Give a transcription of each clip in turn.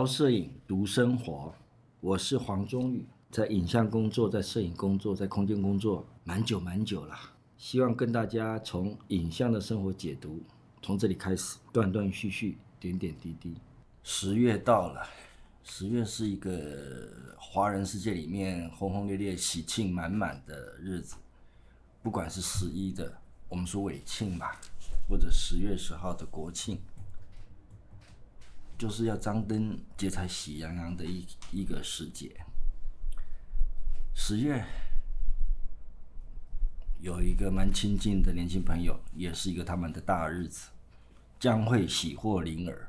聊摄影，读生活。我是黄忠宇，在影像工作，在摄影工作，在空间工作，蛮久蛮久了。希望跟大家从影像的生活解读，从这里开始，断断续续，点点滴滴。十月到了，十月是一个华人世界里面轰轰烈烈、喜庆满满的日子。不管是十一的，我们说尾庆吧，或者十月十号的国庆。就是要张灯结彩、喜洋洋的一一个时节。十月有一个蛮亲近的年轻朋友，也是一个他们的大日子，将会喜获麟儿。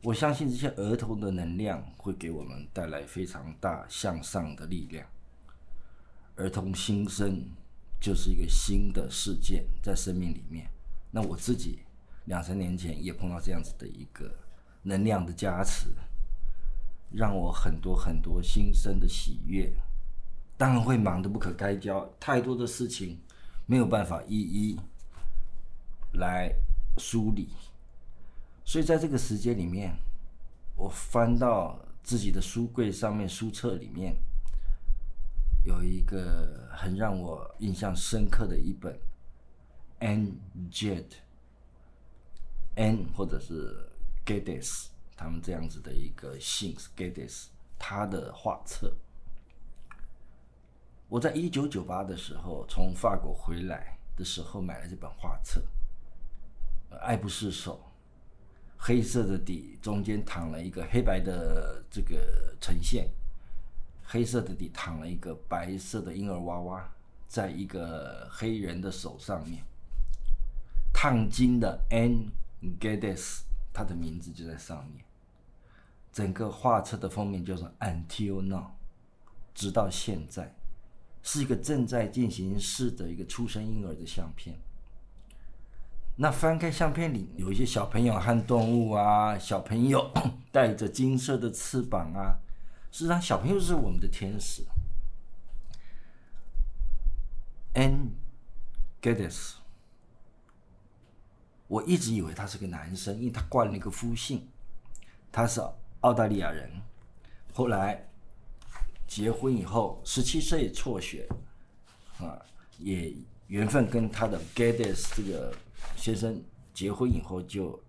我相信这些儿童的能量会给我们带来非常大向上的力量。儿童新生就是一个新的事件在生命里面。那我自己两三年前也碰到这样子的一个。能量的加持，让我很多很多新生的喜悦。当然会忙得不可开交，太多的事情没有办法一一来梳理。所以在这个时间里面，我翻到自己的书柜上面书册里面，有一个很让我印象深刻的一本，N. Jet，N 或者是。Geddes，他们这样子的一个姓，Geddes，他的画册。我在一九九八的时候从法国回来的时候买了这本画册，爱不释手。黑色的底，中间躺了一个黑白的这个呈现，黑色的底躺了一个白色的婴儿娃娃，在一个黑人的手上面，烫金的 N. Geddes。他的名字就在上面，整个画册的封面叫做 Until Now，直到现在，是一个正在进行式的一个出生婴儿的相片。那翻开相片里有一些小朋友和动物啊，小朋友 带着金色的翅膀啊，实际上小朋友是我们的天使。And Geddes。我一直以为他是个男生，因为他挂了一个夫姓，他是澳大利亚人。后来结婚以后，十七岁辍学，啊，也缘分跟他的 Geddes 这个先生结婚以后，就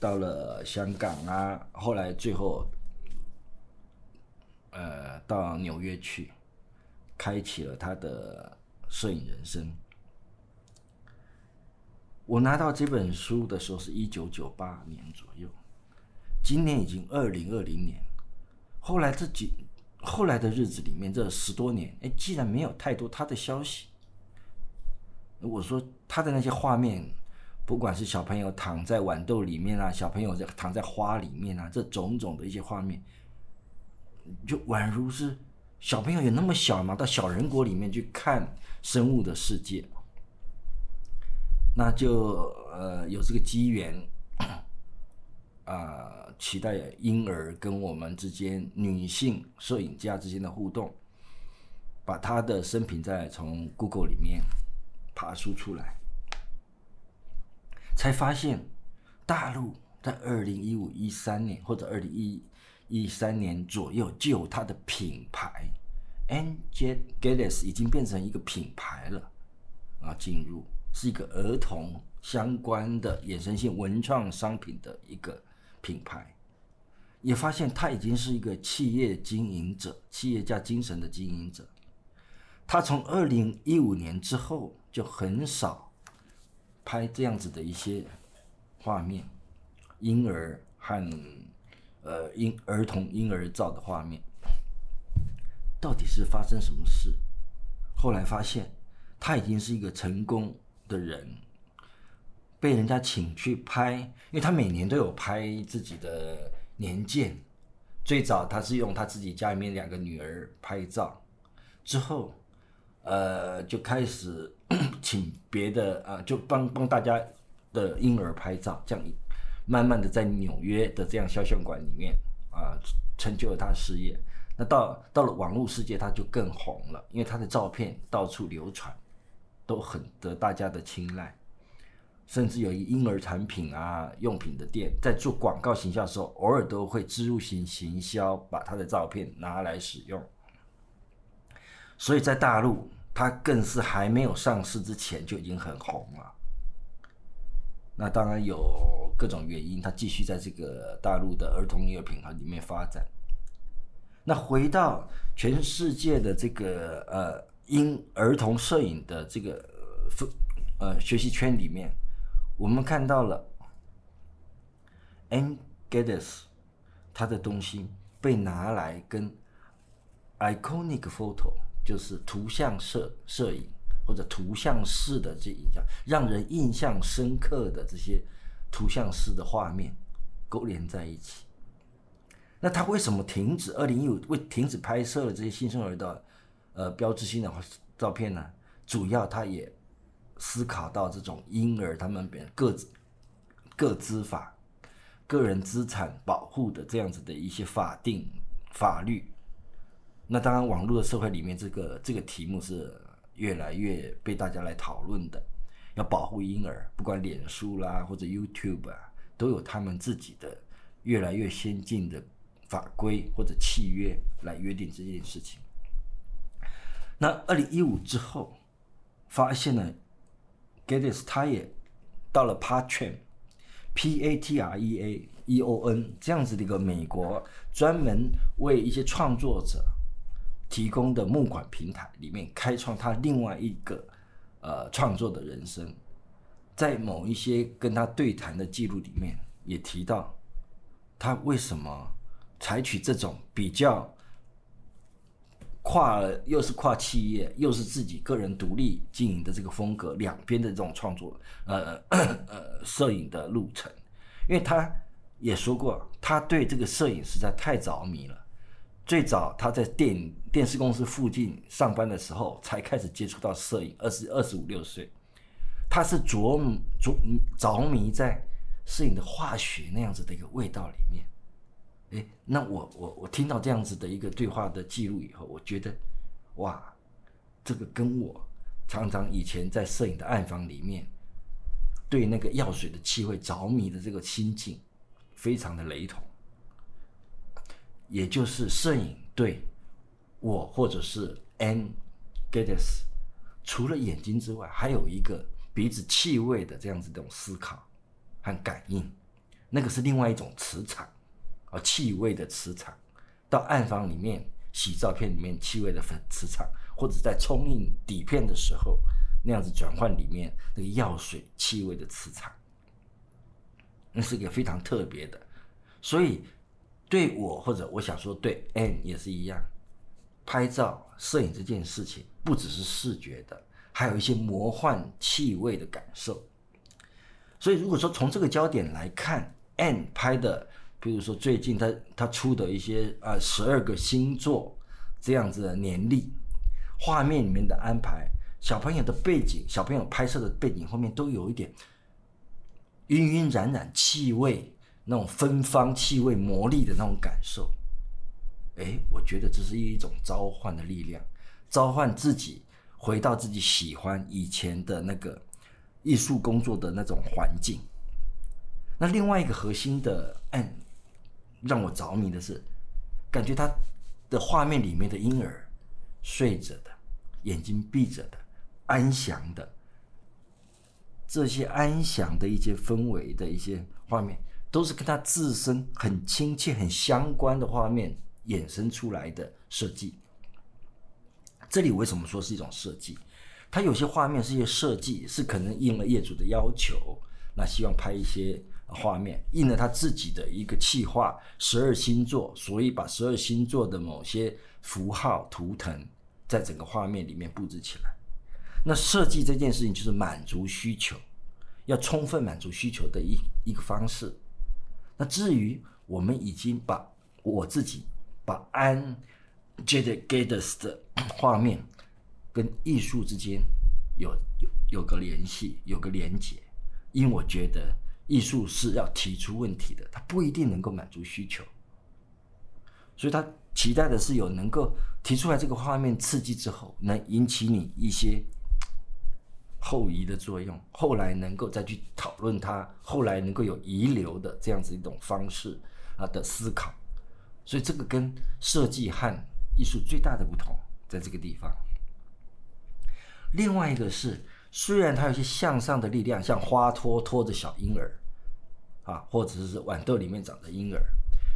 到了香港啊。后来最后，呃，到纽约去，开启了他的摄影人生。我拿到这本书的时候是一九九八年左右，今年已经二零二零年。后来这几后来的日子里面，这十多年，哎，既然没有太多他的消息，我说他的那些画面，不管是小朋友躺在豌豆里面啊，小朋友在躺在花里面啊，这种种的一些画面，就宛如是小朋友有那么小嘛，到小人国里面去看生物的世界。那就呃有这个机缘，啊，期待婴儿跟我们之间女性摄影家之间的互动，把他的生平再从 Google 里面爬出出来，才发现大陆在二零一五一三年或者二零一一三年左右就有它的品牌，Angel Geddes 已经变成一个品牌了，啊，进入。是一个儿童相关的衍生性文创商品的一个品牌，也发现他已经是一个企业经营者、企业家精神的经营者。他从二零一五年之后就很少拍这样子的一些画面，婴儿和呃婴儿童婴儿照的画面。到底是发生什么事？后来发现他已经是一个成功。的人被人家请去拍，因为他每年都有拍自己的年鉴。最早他是用他自己家里面两个女儿拍照，之后，呃，就开始 请别的啊，就帮帮大家的婴儿拍照，这样慢慢的在纽约的这样肖像馆里面啊，成就了他的事业。那到到了网络世界，他就更红了，因为他的照片到处流传。都很得大家的青睐，甚至有一婴儿产品啊用品的店，在做广告行销的时候，偶尔都会植入型行销，把他的照片拿来使用。所以在大陆，它更是还没有上市之前就已经很红了。那当然有各种原因，它继续在这个大陆的儿童婴儿品牌里面发展。那回到全世界的这个呃因儿童摄影的这个呃学习圈里面，我们看到了 N. Geddes 他的东西被拿来跟 Iconic Photo。就是图像摄摄影或者图像式的这影像，让人印象深刻的这些图像式的画面勾连在一起。那他为什么停止二零一五为停止拍摄了这些新生儿的呃标志性的照片呢？主要他也思考到这种婴儿他们别各自各资法、个人资产保护的这样子的一些法定法律。那当然，网络的社会里面，这个这个题目是越来越被大家来讨论的。要保护婴儿，不管脸书啦或者 YouTube 啊，都有他们自己的越来越先进的法规或者契约来约定这件事情。那二零一五之后，发现了 Geddes 他也到了 Patreon，P A T R E A E O N 这样子的一个美国专门为一些创作者。提供的募款平台里面，开创他另外一个呃创作的人生。在某一些跟他对谈的记录里面，也提到他为什么采取这种比较跨又是跨企业又是自己个人独立经营的这个风格，两边的这种创作呃 呃摄影的路程。因为他也说过，他对这个摄影实在太着迷了。最早他在电电视公司附近上班的时候，才开始接触到摄影。二十二十五六岁，他是着着着迷在摄影的化学那样子的一个味道里面。哎，那我我我听到这样子的一个对话的记录以后，我觉得，哇，这个跟我常常以前在摄影的暗房里面对那个药水的气味着迷的这个心境，非常的雷同。也就是摄影对我或者是 N. Geddes，除了眼睛之外，还有一个鼻子气味的这样子这种思考和感应，那个是另外一种磁场，啊，气味的磁场。到暗房里面洗照片里面气味的粉磁场，或者在冲印底片的时候那样子转换里面那个药水气味的磁场，那是一个非常特别的，所以。对我或者我想说，对 N 也是一样，拍照摄影这件事情不只是视觉的，还有一些魔幻气味的感受。所以如果说从这个焦点来看，N 拍的，比如说最近他他出的一些啊十二个星座这样子的年历，画面里面的安排，小朋友的背景，小朋友拍摄的背景后面都有一点晕晕染染气味。那种芬芳气味魔力的那种感受，哎，我觉得这是一种召唤的力量，召唤自己回到自己喜欢以前的那个艺术工作的那种环境。那另外一个核心的，嗯，让我着迷的是，感觉他的画面里面的婴儿睡着的，眼睛闭着的，安详的，这些安详的一些氛围的一些画面。都是跟他自身很亲切、很相关的画面衍生出来的设计。这里为什么说是一种设计？它有些画面是一些设计，是可能应了业主的要求，那希望拍一些画面，应了他自己的一个气化十二星座，所以把十二星座的某些符号图腾在整个画面里面布置起来。那设计这件事情就是满足需求，要充分满足需求的一一个方式。那至于我们已经把我自己把安 Jade Geddes 的画面跟艺术之间有有有个联系，有个连接，因为我觉得艺术是要提出问题的，它不一定能够满足需求，所以他期待的是有能够提出来这个画面刺激之后，能引起你一些后移的作用，后来能够再去讨论它，后来能够有遗留的这样子一种方式啊的思考，所以这个跟设计和艺术最大的不同在这个地方。另外一个是，虽然它有些向上的力量，像花托托着小婴儿啊，或者是豌豆里面长的婴儿，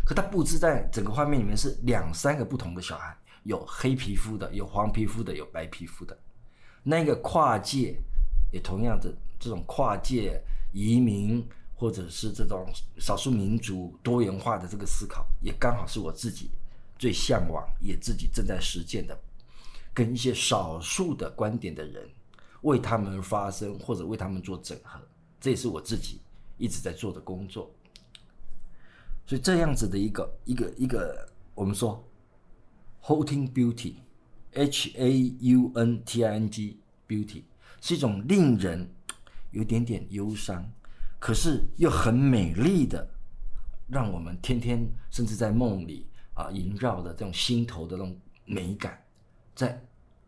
可它布置在整个画面里面是两三个不同的小孩，有黑皮肤的，有黄皮肤的，有白皮肤的，那个跨界。也同样的，这种跨界移民或者是这种少数民族多元化的这个思考，也刚好是我自己最向往，也自己正在实践的，跟一些少数的观点的人为他们发声，或者为他们做整合，这也是我自己一直在做的工作。所以这样子的一个一个一个，我们说 “holding beauty”，H A U N T I N G beauty。是一种令人有点点忧伤，可是又很美丽的，让我们天天甚至在梦里啊萦绕的这种心头的那种美感，在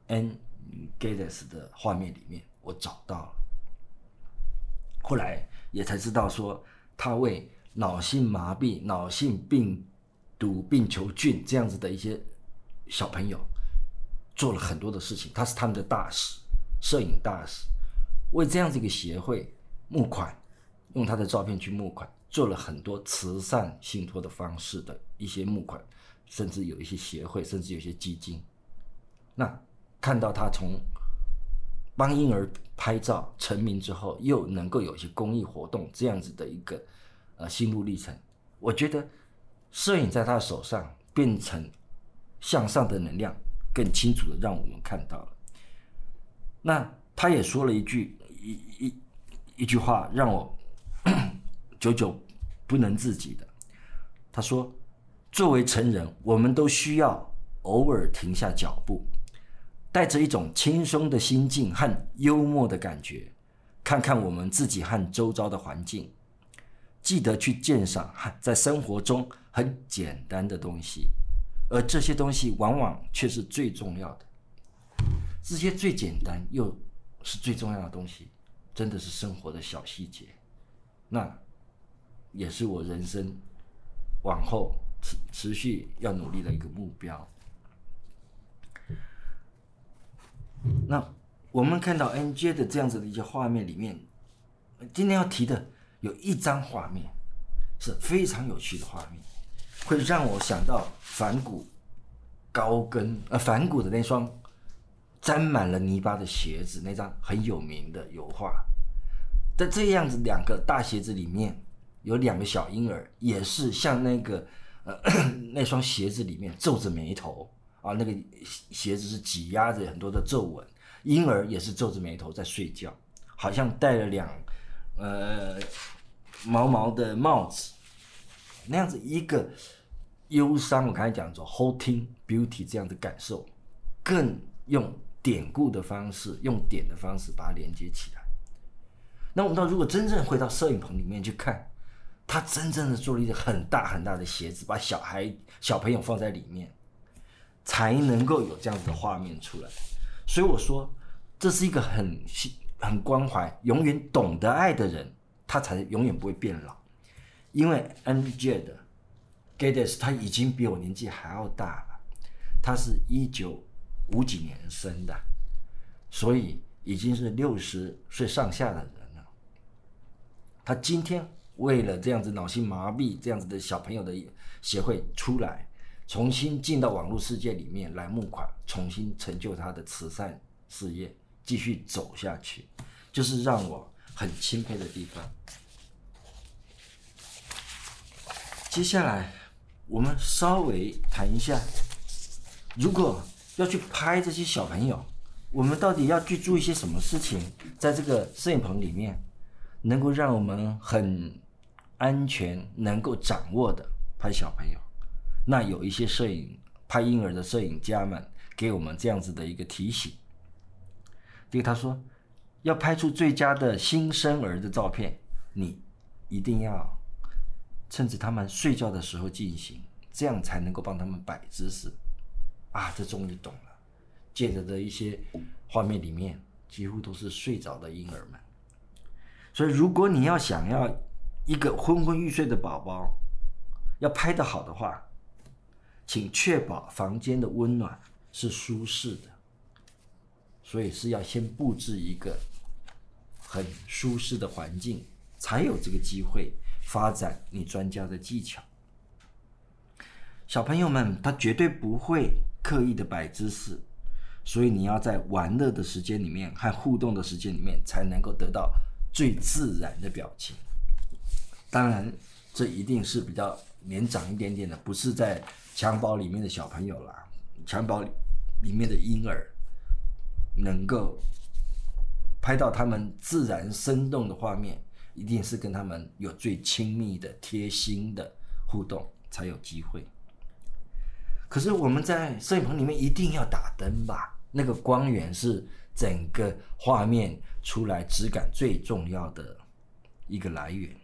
N. Geddes 的画面里面，我找到了。后来也才知道说，他为脑性麻痹、脑性病毒病球菌这样子的一些小朋友做了很多的事情，他是他们的大使。摄影大使为这样子一个协会募款，用他的照片去募款，做了很多慈善信托的方式的一些募款，甚至有一些协会，甚至有些基金。那看到他从帮婴儿拍照成名之后，又能够有一些公益活动这样子的一个呃心路历程，我觉得摄影在他的手上变成向上的能量，更清楚的让我们看到了。那他也说了一句一一一句话，让我 久久不能自己的。他说：“作为成人，我们都需要偶尔停下脚步，带着一种轻松的心境和幽默的感觉，看看我们自己和周遭的环境，记得去鉴赏在生活中很简单的东西，而这些东西往往却是最重要的。”这些最简单又是最重要的东西，真的是生活的小细节，那也是我人生往后持持续要努力的一个目标。那我们看到 NJ 的这样子的一些画面里面，今天要提的有一张画面是非常有趣的画面，会让我想到反骨高跟呃反骨的那双。沾满了泥巴的鞋子，那张很有名的油画，在这样子两个大鞋子里面，有两个小婴儿，也是像那个呃那双鞋子里面皱着眉头啊，那个鞋鞋子是挤压着很多的皱纹，婴儿也是皱着眉头在睡觉，好像戴了两呃毛毛的帽子，那样子一个忧伤，我刚才讲说 holding beauty 这样的感受，更用。典故的方式，用点的方式把它连接起来。那我们到如果真正回到摄影棚里面去看，他真正的做了一个很大很大的鞋子，把小孩小朋友放在里面，才能够有这样子的画面出来。所以我说，这是一个很很关怀、永远懂得爱的人，他才永远不会变老。因为 Angel 的 Geddes 他已经比我年纪还要大了，他是一九。五几年生的，所以已经是六十岁上下的人了。他今天为了这样子脑性麻痹这样子的小朋友的协会出来，重新进到网络世界里面来募款，重新成就他的慈善事业，继续走下去，就是让我很钦佩的地方。接下来我们稍微谈一下，如果。要去拍这些小朋友，我们到底要去做一些什么事情，在这个摄影棚里面，能够让我们很安全、能够掌握的拍小朋友？那有一些摄影拍婴儿的摄影家们给我们这样子的一个提醒。第一，他说要拍出最佳的新生儿的照片，你一定要趁着他们睡觉的时候进行，这样才能够帮他们摆姿势。啊，这终于懂了。借着的一些画面里面，几乎都是睡着的婴儿们。所以，如果你要想要一个昏昏欲睡的宝宝，要拍得好的话，请确保房间的温暖是舒适的。所以是要先布置一个很舒适的环境，才有这个机会发展你专家的技巧。小朋友们，他绝对不会刻意的摆姿势，所以你要在玩乐的时间里面和互动的时间里面，才能够得到最自然的表情。当然，这一定是比较年长一点点的，不是在襁褓里面的小朋友啦，襁褓里面的婴儿。能够拍到他们自然生动的画面，一定是跟他们有最亲密的、贴心的互动才有机会。可是我们在摄影棚里面一定要打灯吧？那个光源是整个画面出来质感最重要的一个来源，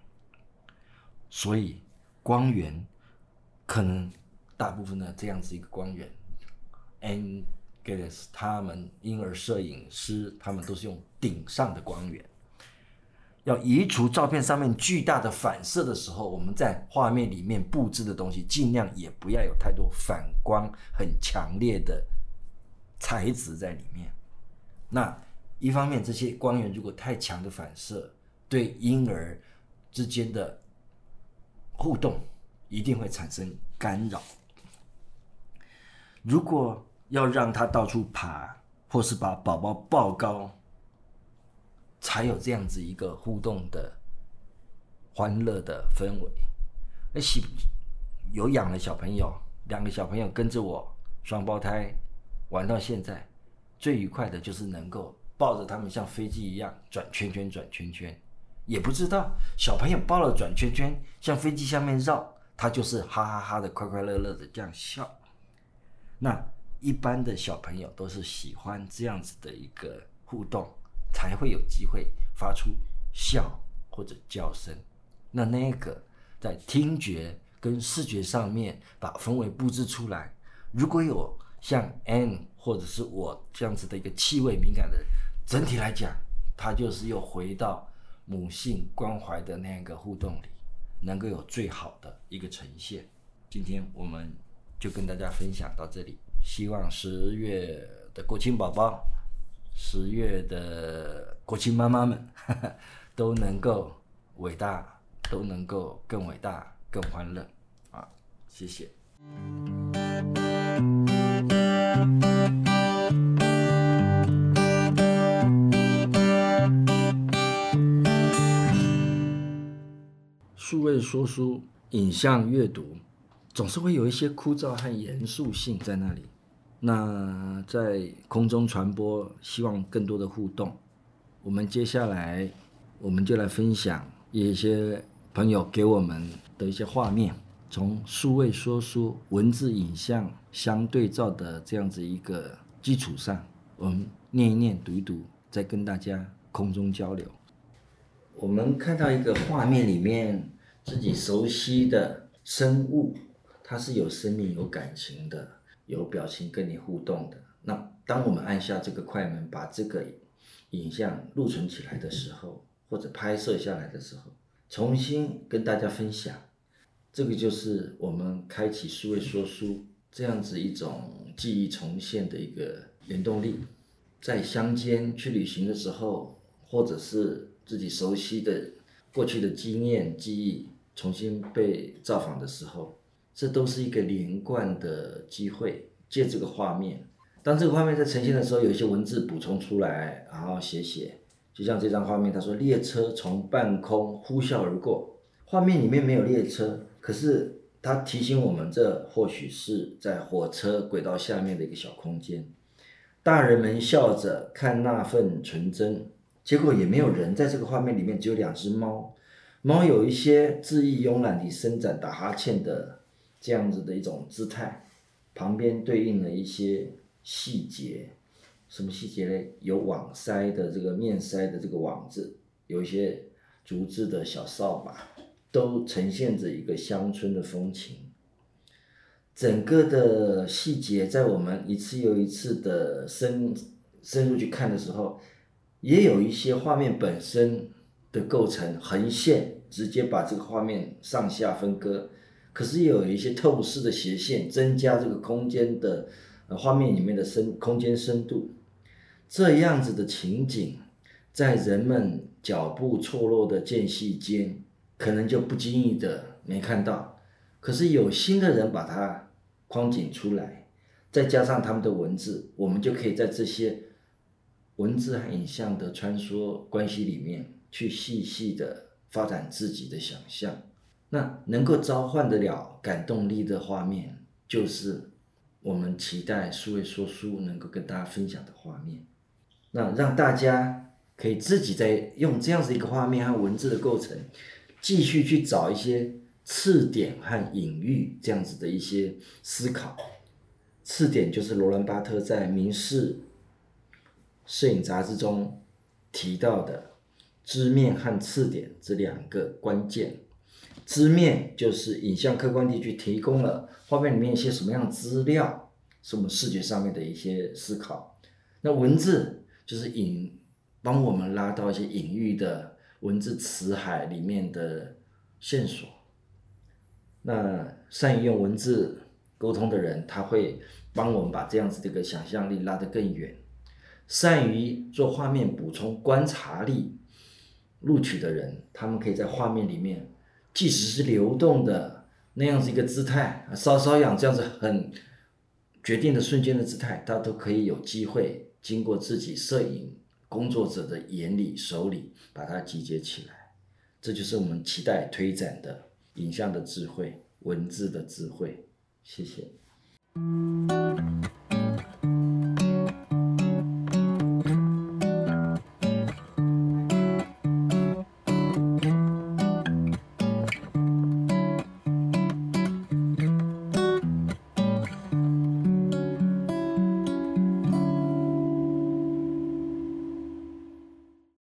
所以光源可能大部分的这样子一个光源，N。Gates 他们婴儿摄影师，他们都是用顶上的光源，要移除照片上面巨大的反射的时候，我们在画面里面布置的东西，尽量也不要有太多反光很强烈的材质在里面。那一方面，这些光源如果太强的反射，对婴儿之间的互动一定会产生干扰。如果要让他到处爬，或是把宝宝抱高，才有这样子一个互动的、欢乐的氛围。那喜有养了小朋友，两个小朋友跟着我双胞胎玩到现在，最愉快的就是能够抱着他们像飞机一样转圈圈、转圈圈，也不知道小朋友抱了转圈圈，像飞机下面绕，他就是哈哈哈的快快乐乐的这样笑。那。一般的小朋友都是喜欢这样子的一个互动，才会有机会发出笑或者叫声。那那个在听觉跟视觉上面把氛围布置出来，如果有像 N 或者是我这样子的一个气味敏感的人，整体来讲，他就是又回到母性关怀的那个互动里，能够有最好的一个呈现。今天我们就跟大家分享到这里。希望十月的国庆宝宝，十月的国庆妈妈们 都能够伟大，都能够更伟大、更欢乐啊！谢谢。数位说书、影像阅读，总是会有一些枯燥和严肃性在那里。那在空中传播，希望更多的互动。我们接下来，我们就来分享一些朋友给我们的一些画面，从数位说书、文字、影像相对照的这样子一个基础上，我们念一念、读一读，再跟大家空中交流。我们看到一个画面里面，自己熟悉的生物，它是有生命、有感情的。有表情跟你互动的，那当我们按下这个快门，把这个影像录存起来的时候，或者拍摄下来的时候，重新跟大家分享，这个就是我们开启数位说书这样子一种记忆重现的一个原动力。在乡间去旅行的时候，或者是自己熟悉的过去的经验记忆重新被造访的时候。这都是一个连贯的机会，借这个画面，当这个画面在呈现的时候，有一些文字补充出来，然后写写，就像这张画面，他说列车从半空呼啸而过，画面里面没有列车，可是它提醒我们，这或许是在火车轨道下面的一个小空间，大人们笑着看那份纯真，结果也没有人在这个画面里面，只有两只猫，猫有一些恣意慵懒地伸展打哈欠的。这样子的一种姿态，旁边对应了一些细节，什么细节呢？有网筛的这个面筛的这个网子，有一些竹制的小扫把，都呈现着一个乡村的风情。整个的细节在我们一次又一次的深深入去看的时候，也有一些画面本身的构成横线，直接把这个画面上下分割。可是也有一些透视的斜线，增加这个空间的呃画面里面的深空间深度。这样子的情景，在人们脚步错落的间隙间，可能就不经意的没看到。可是有心的人把它框景出来，再加上他们的文字，我们就可以在这些文字和影像的穿梭关系里面，去细细的发展自己的想象。那能够召唤得了感动力的画面，就是我们期待数位说书能够跟大家分享的画面。那让大家可以自己在用这样子一个画面和文字的构成，继续去找一些次点和隐喻这样子的一些思考。次点就是罗兰巴特在《明视摄影杂志》中提到的知面和次点这两个关键。知面就是影像客观地去提供了画面里面一些什么样的资料，是我们视觉上面的一些思考。那文字就是引帮我们拉到一些隐喻的文字词海里面的线索。那善于用文字沟通的人，他会帮我们把这样子这个想象力拉得更远。善于做画面补充观察力录取的人，他们可以在画面里面。即使是流动的那样子一个姿态，稍稍痒这样子很决定的瞬间的姿态，他都可以有机会经过自己摄影工作者的眼里手里把它集结起来。这就是我们期待推展的影像的智慧、文字的智慧。谢谢。